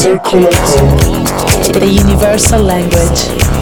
The universal language.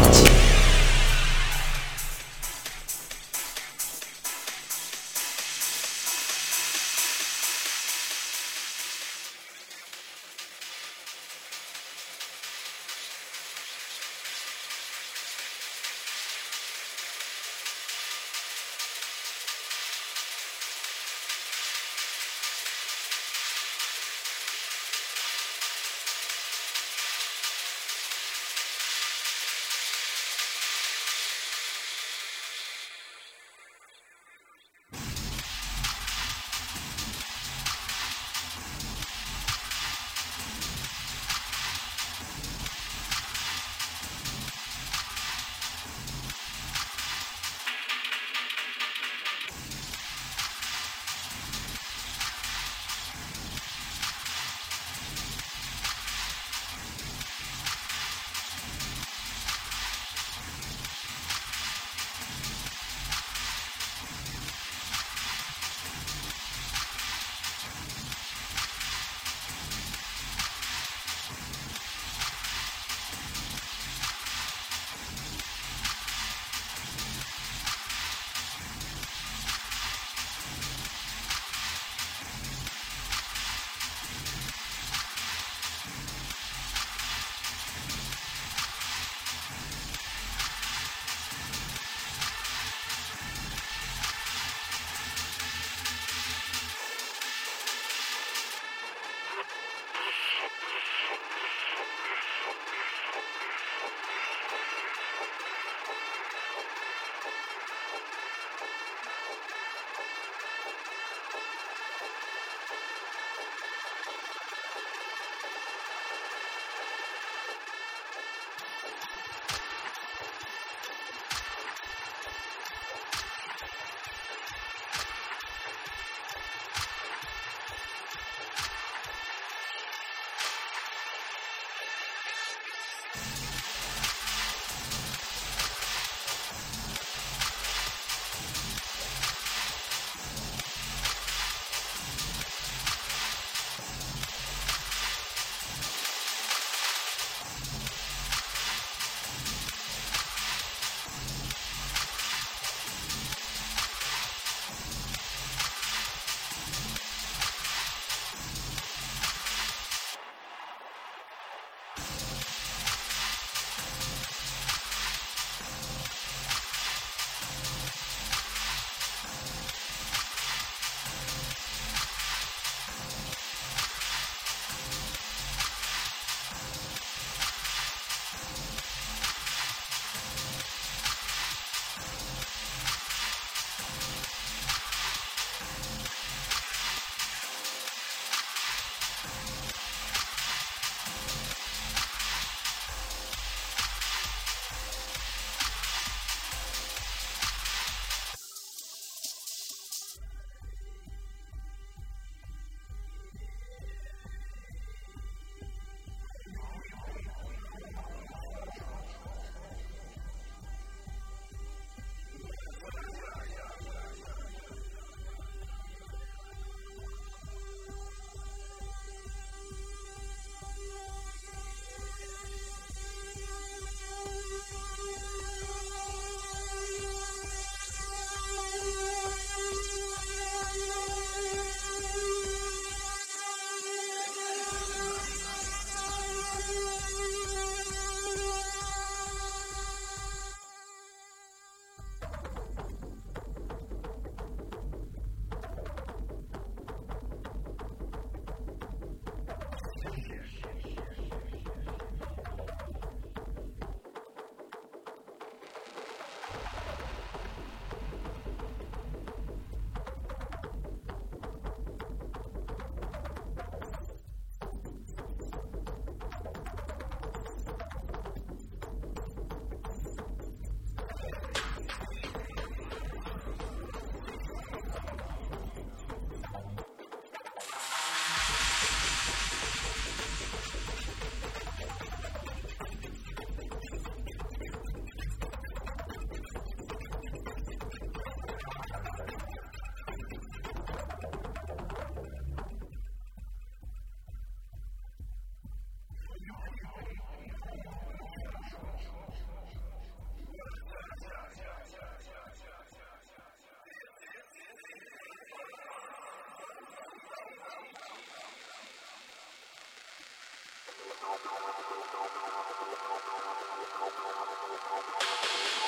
Thank you.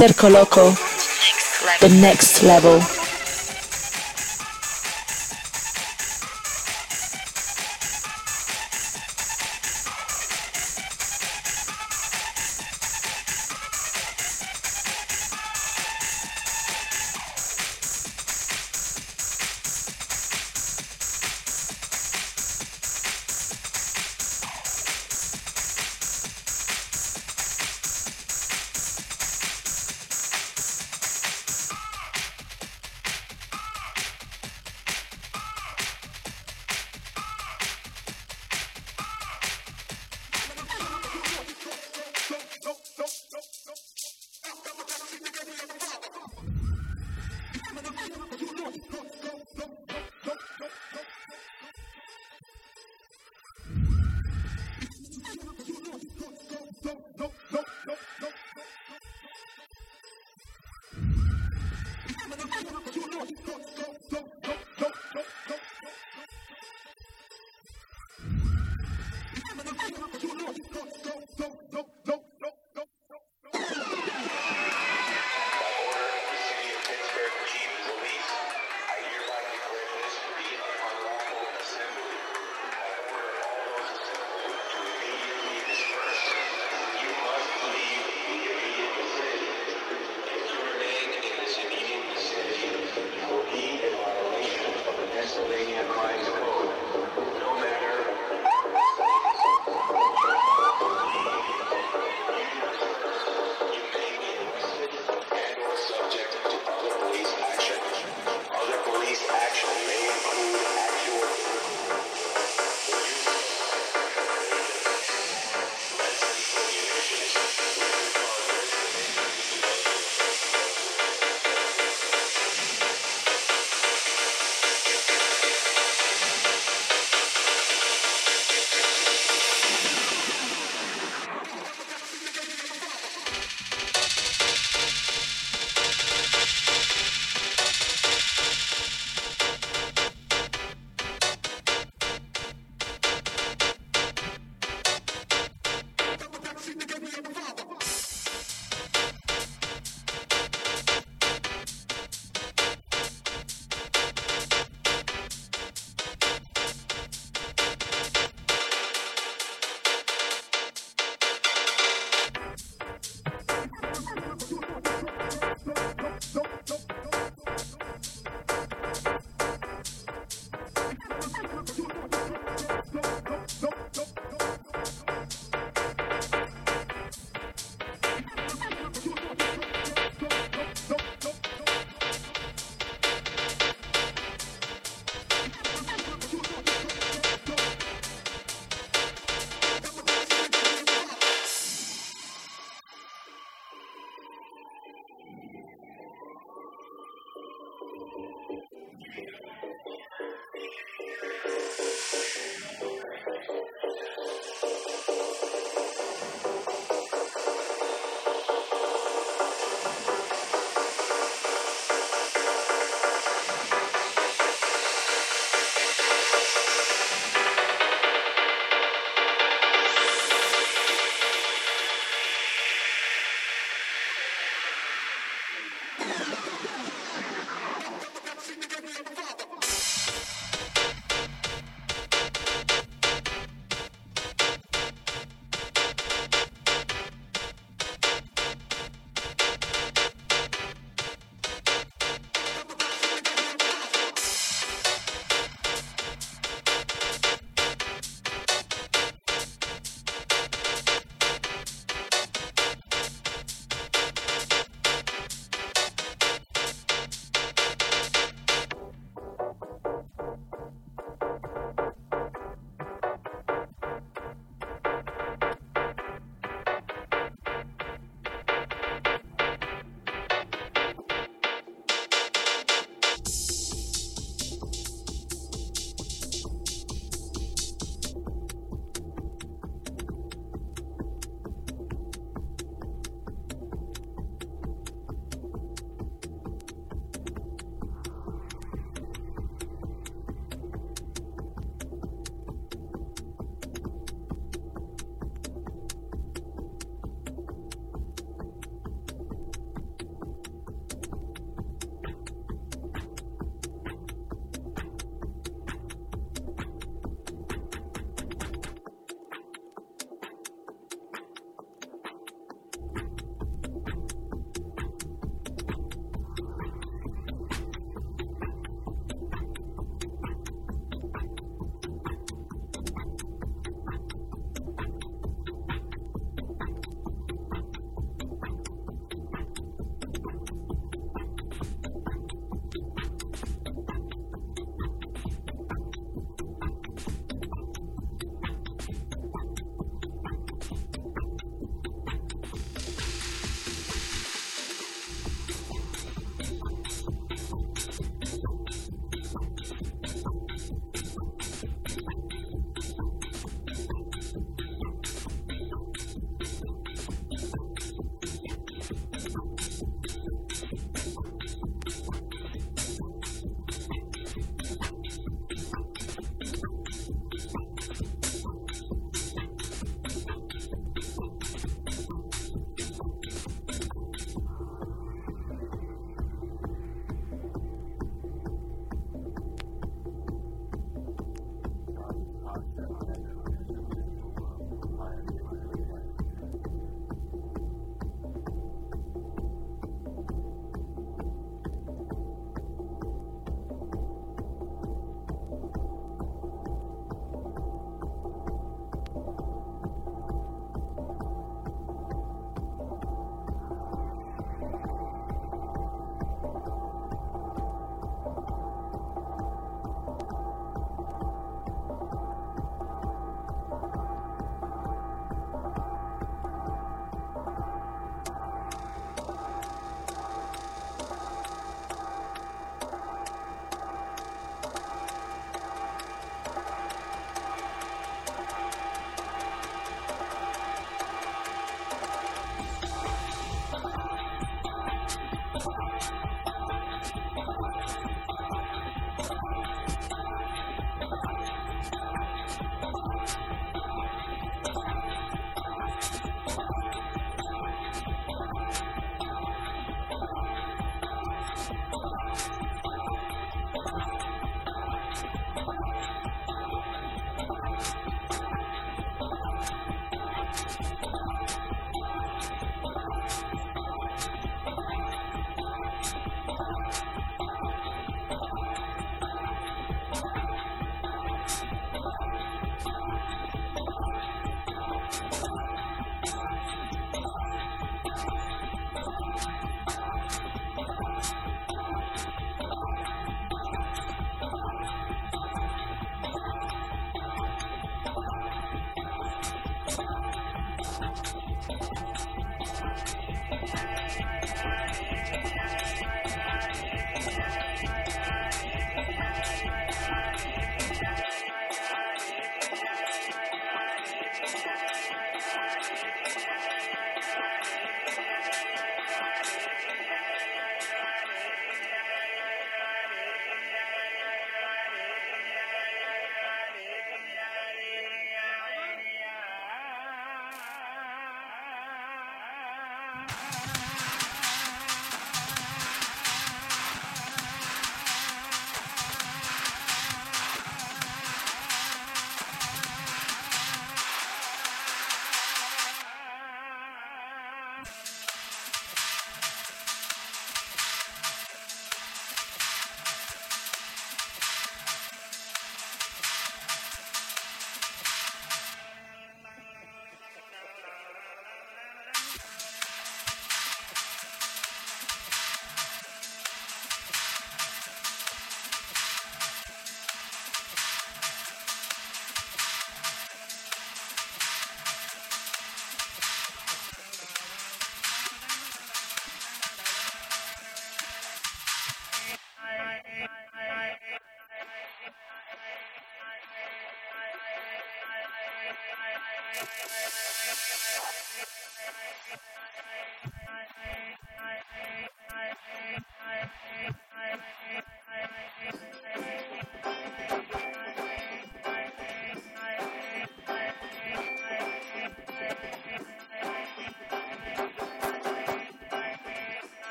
Circoloco, the next level.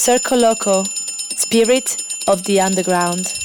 Circoloco, Spirit of the Underground.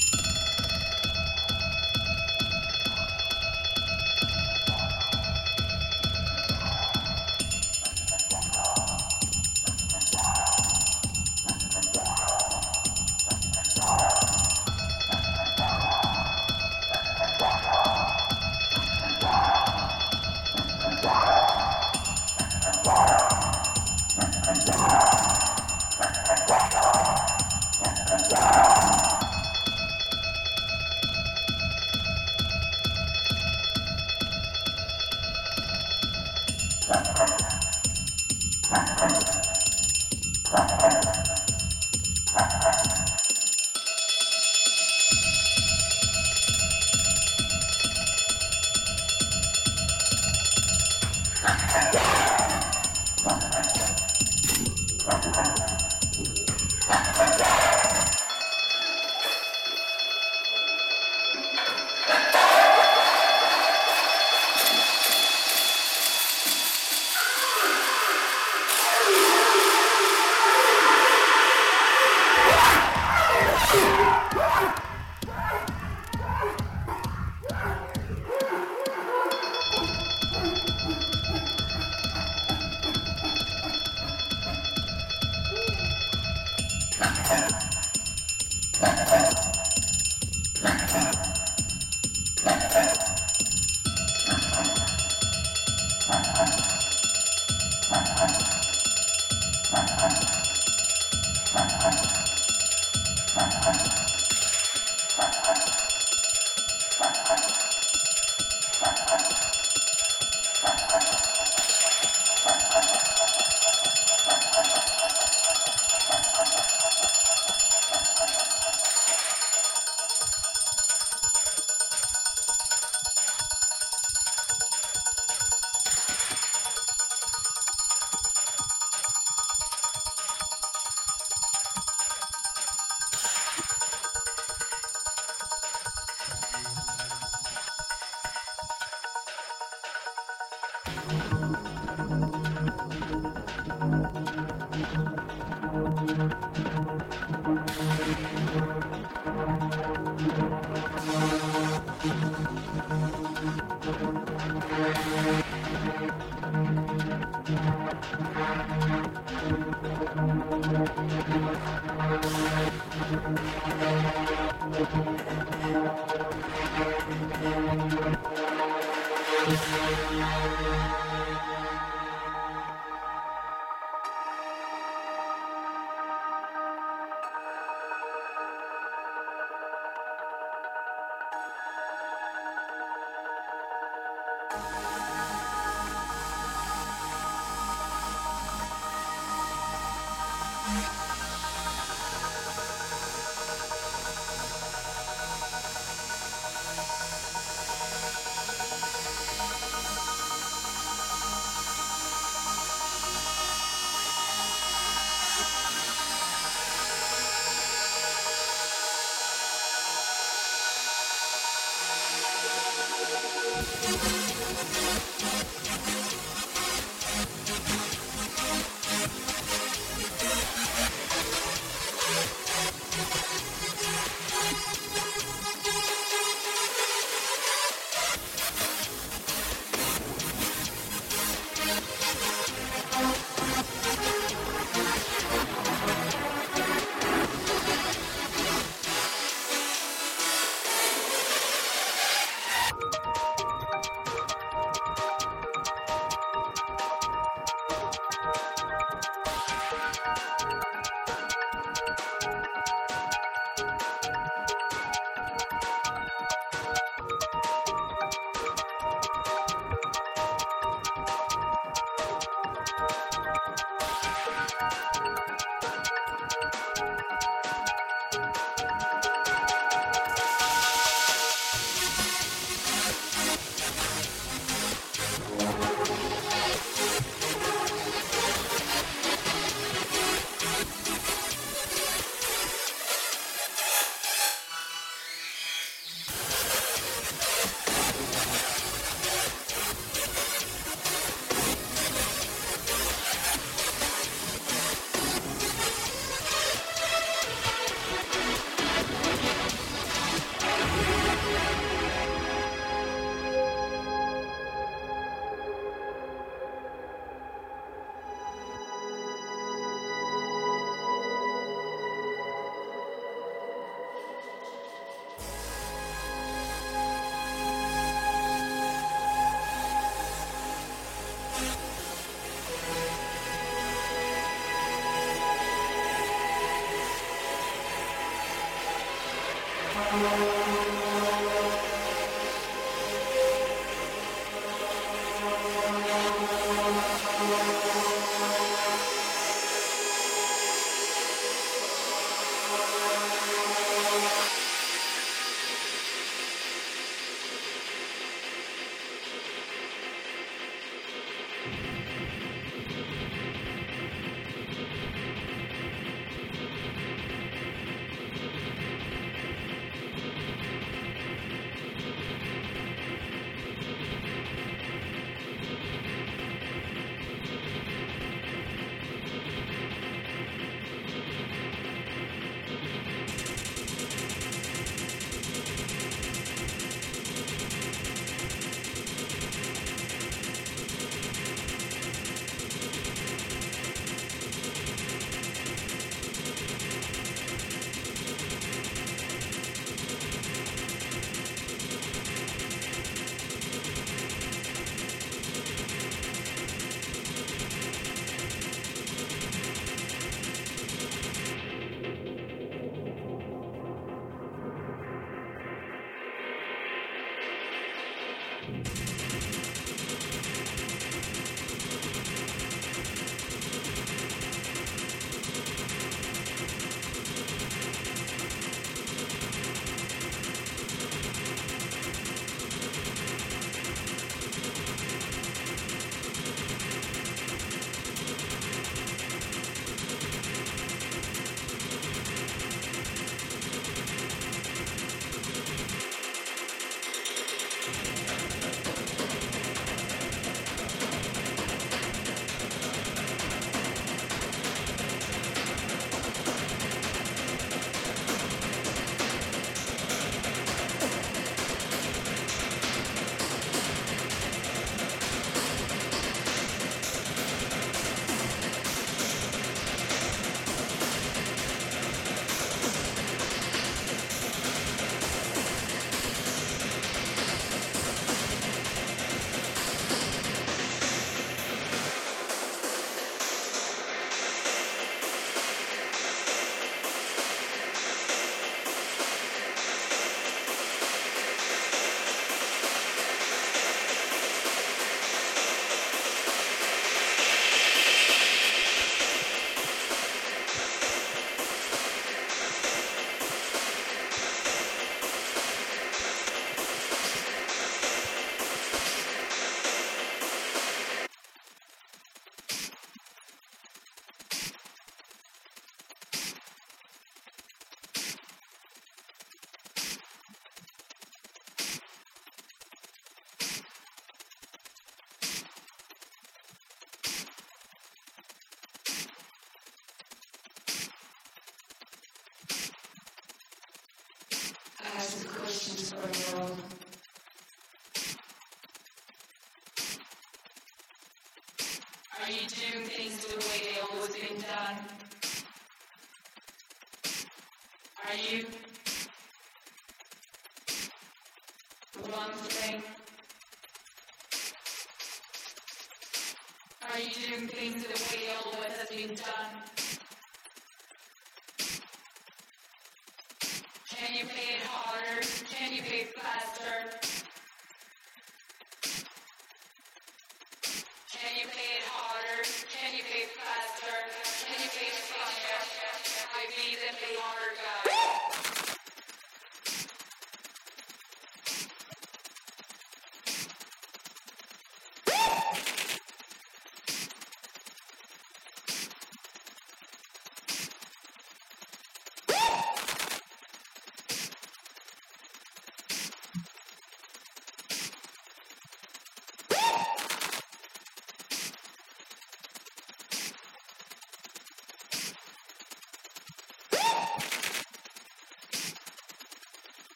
Are you doing things the way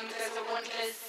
There's a wondrous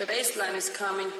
The bassline is coming.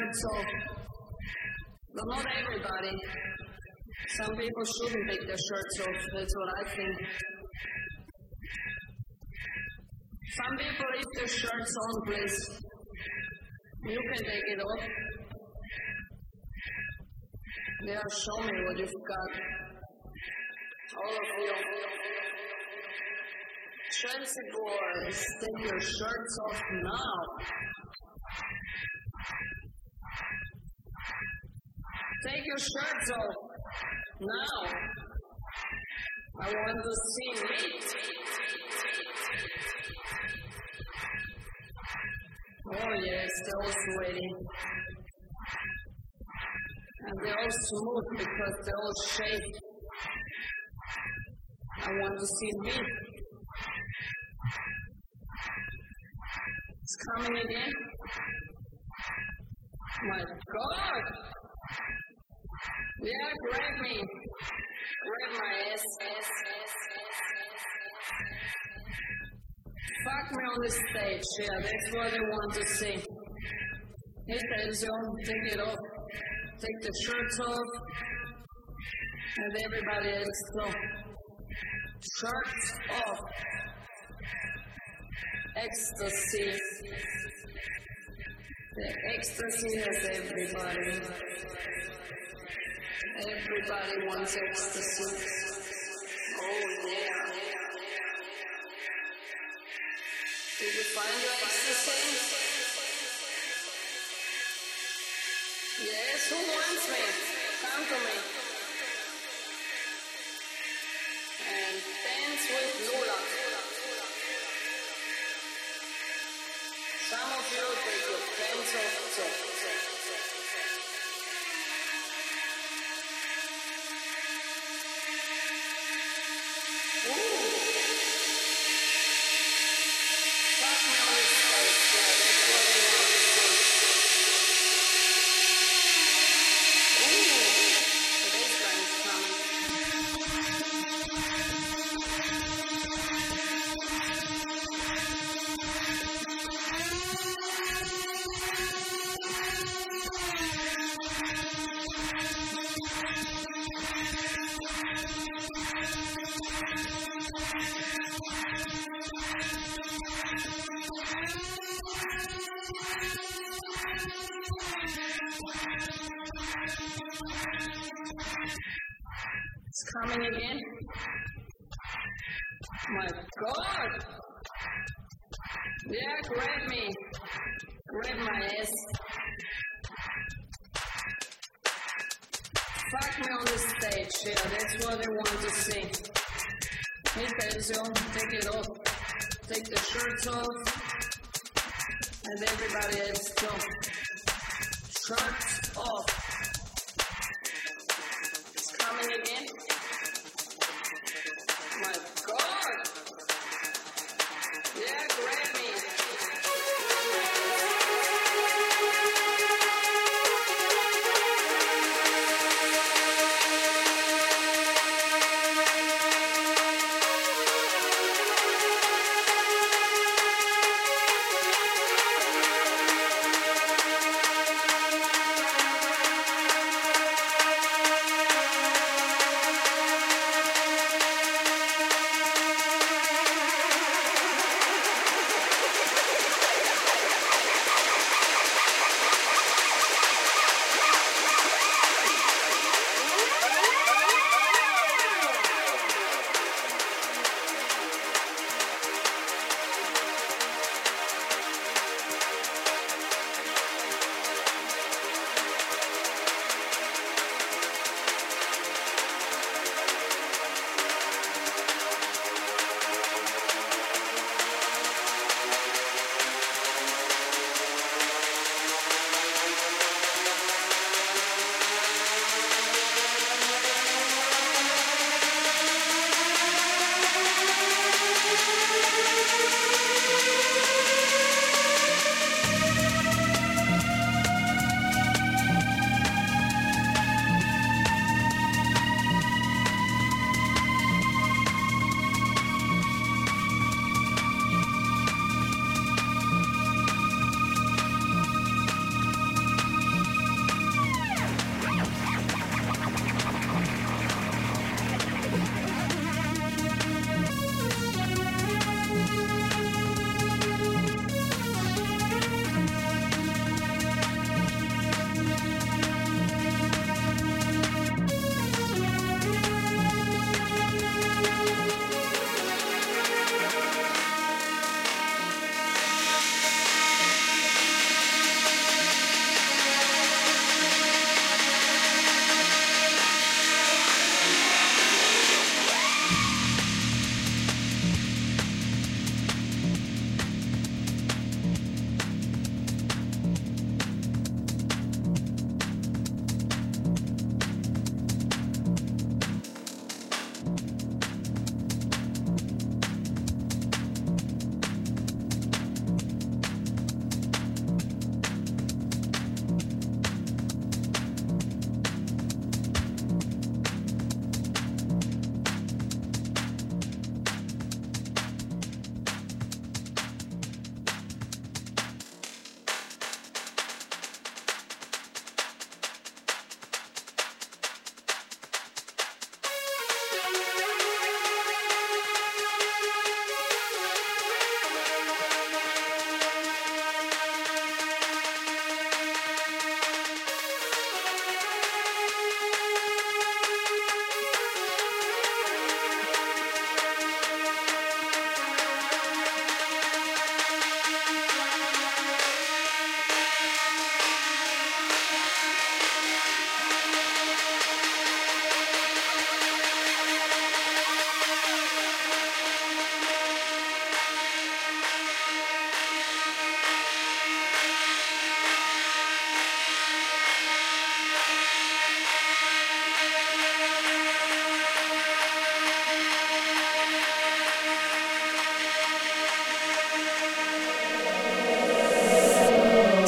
Shirts off. But not everybody. Some people shouldn't take their shirts off, that's what I think. Some people leave their shirts on, please. You can take it off. Yeah, show me what you've got. All of you. Chelsea boys, take your shirts off now. Off now. I want to see meat. Oh yes, they're sweaty. And they're all smooth because they're all shaved. I want to see meat. It's coming again. My God! Yeah, grab me. Grab my ass, Fuck me on the stage, yeah, that's what I want to see. Hey, Tension, take it off. Take the shirts off. And everybody else, no. Shirts off. Ecstasy. The ecstasy has everybody. Everybody wants ecstasy. Oh, yeah. Did you find your ecstasy? Yes, who wants me? Come to me. And dance with Lola. Some of you take your pants off. So.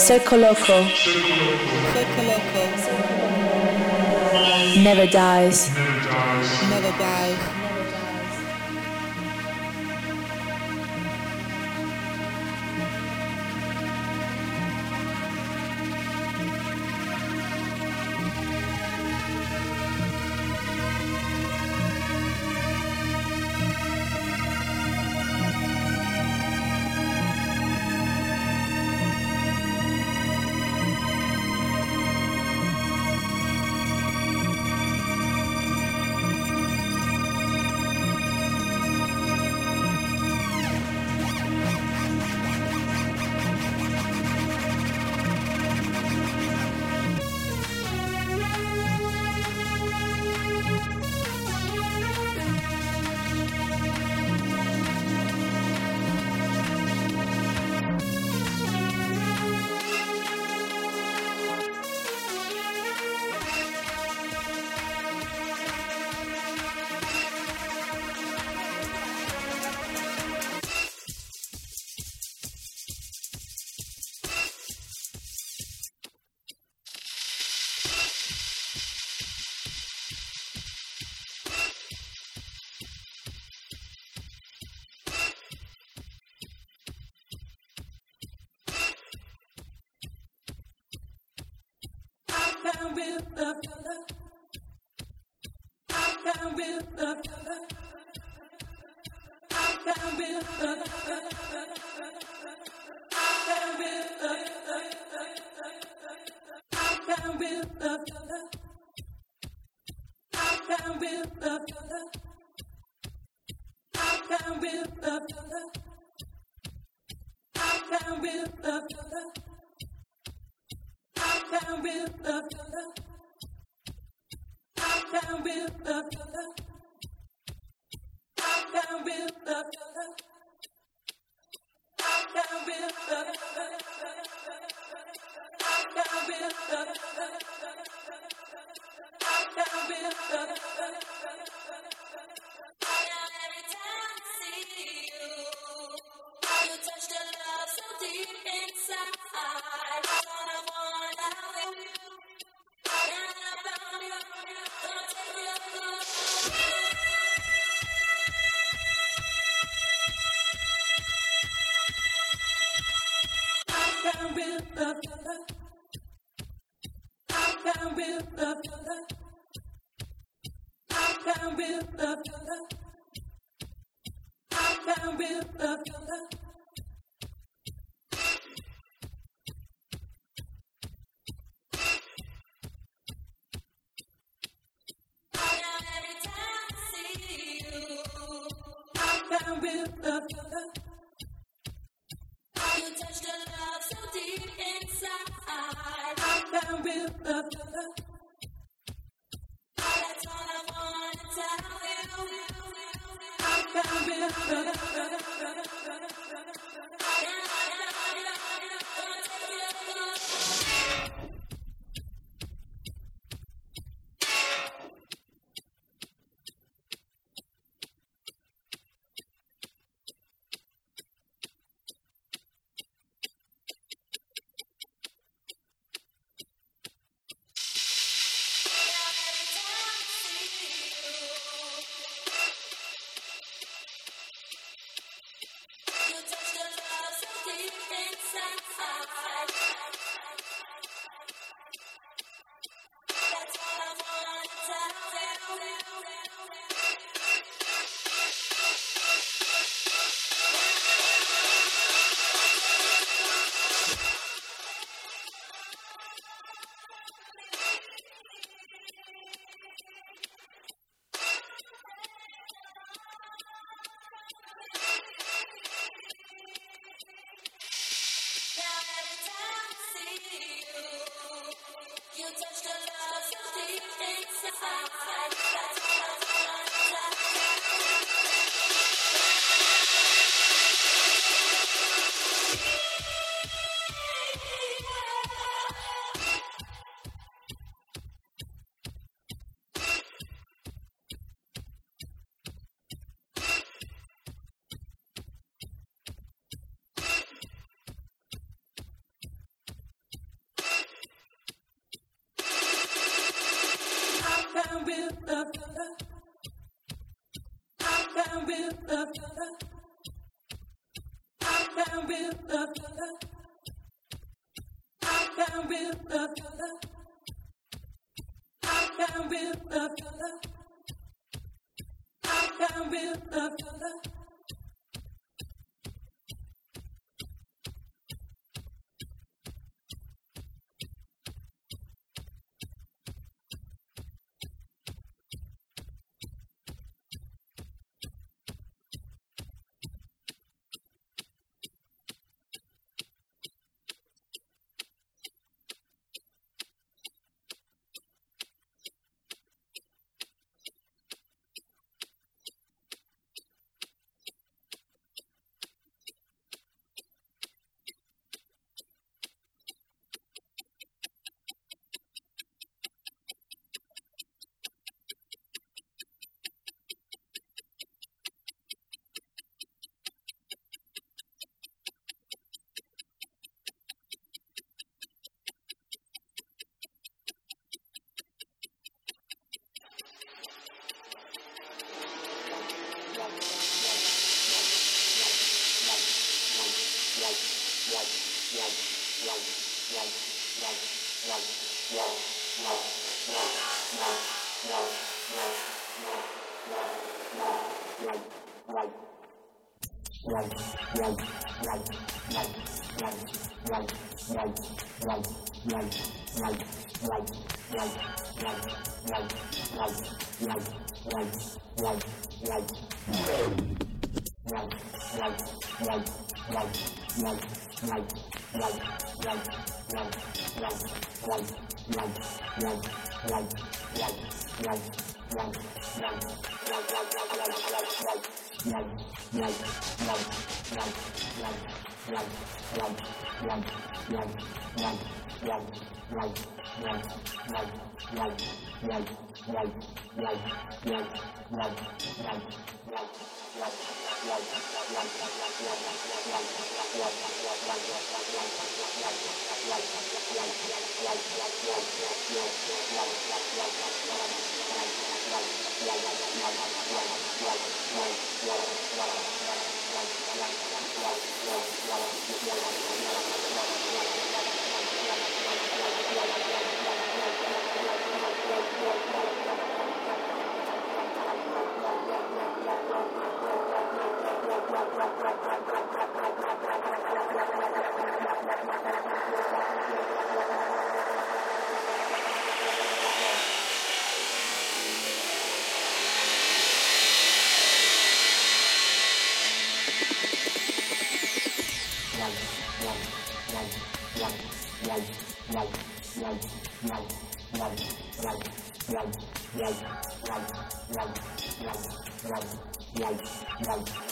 Circoloco. Never dies. Never dies. I'm that the love. I'm that the love love love. Wow, wow, wow.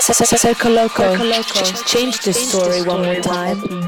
Circoloco. Change the story one more time.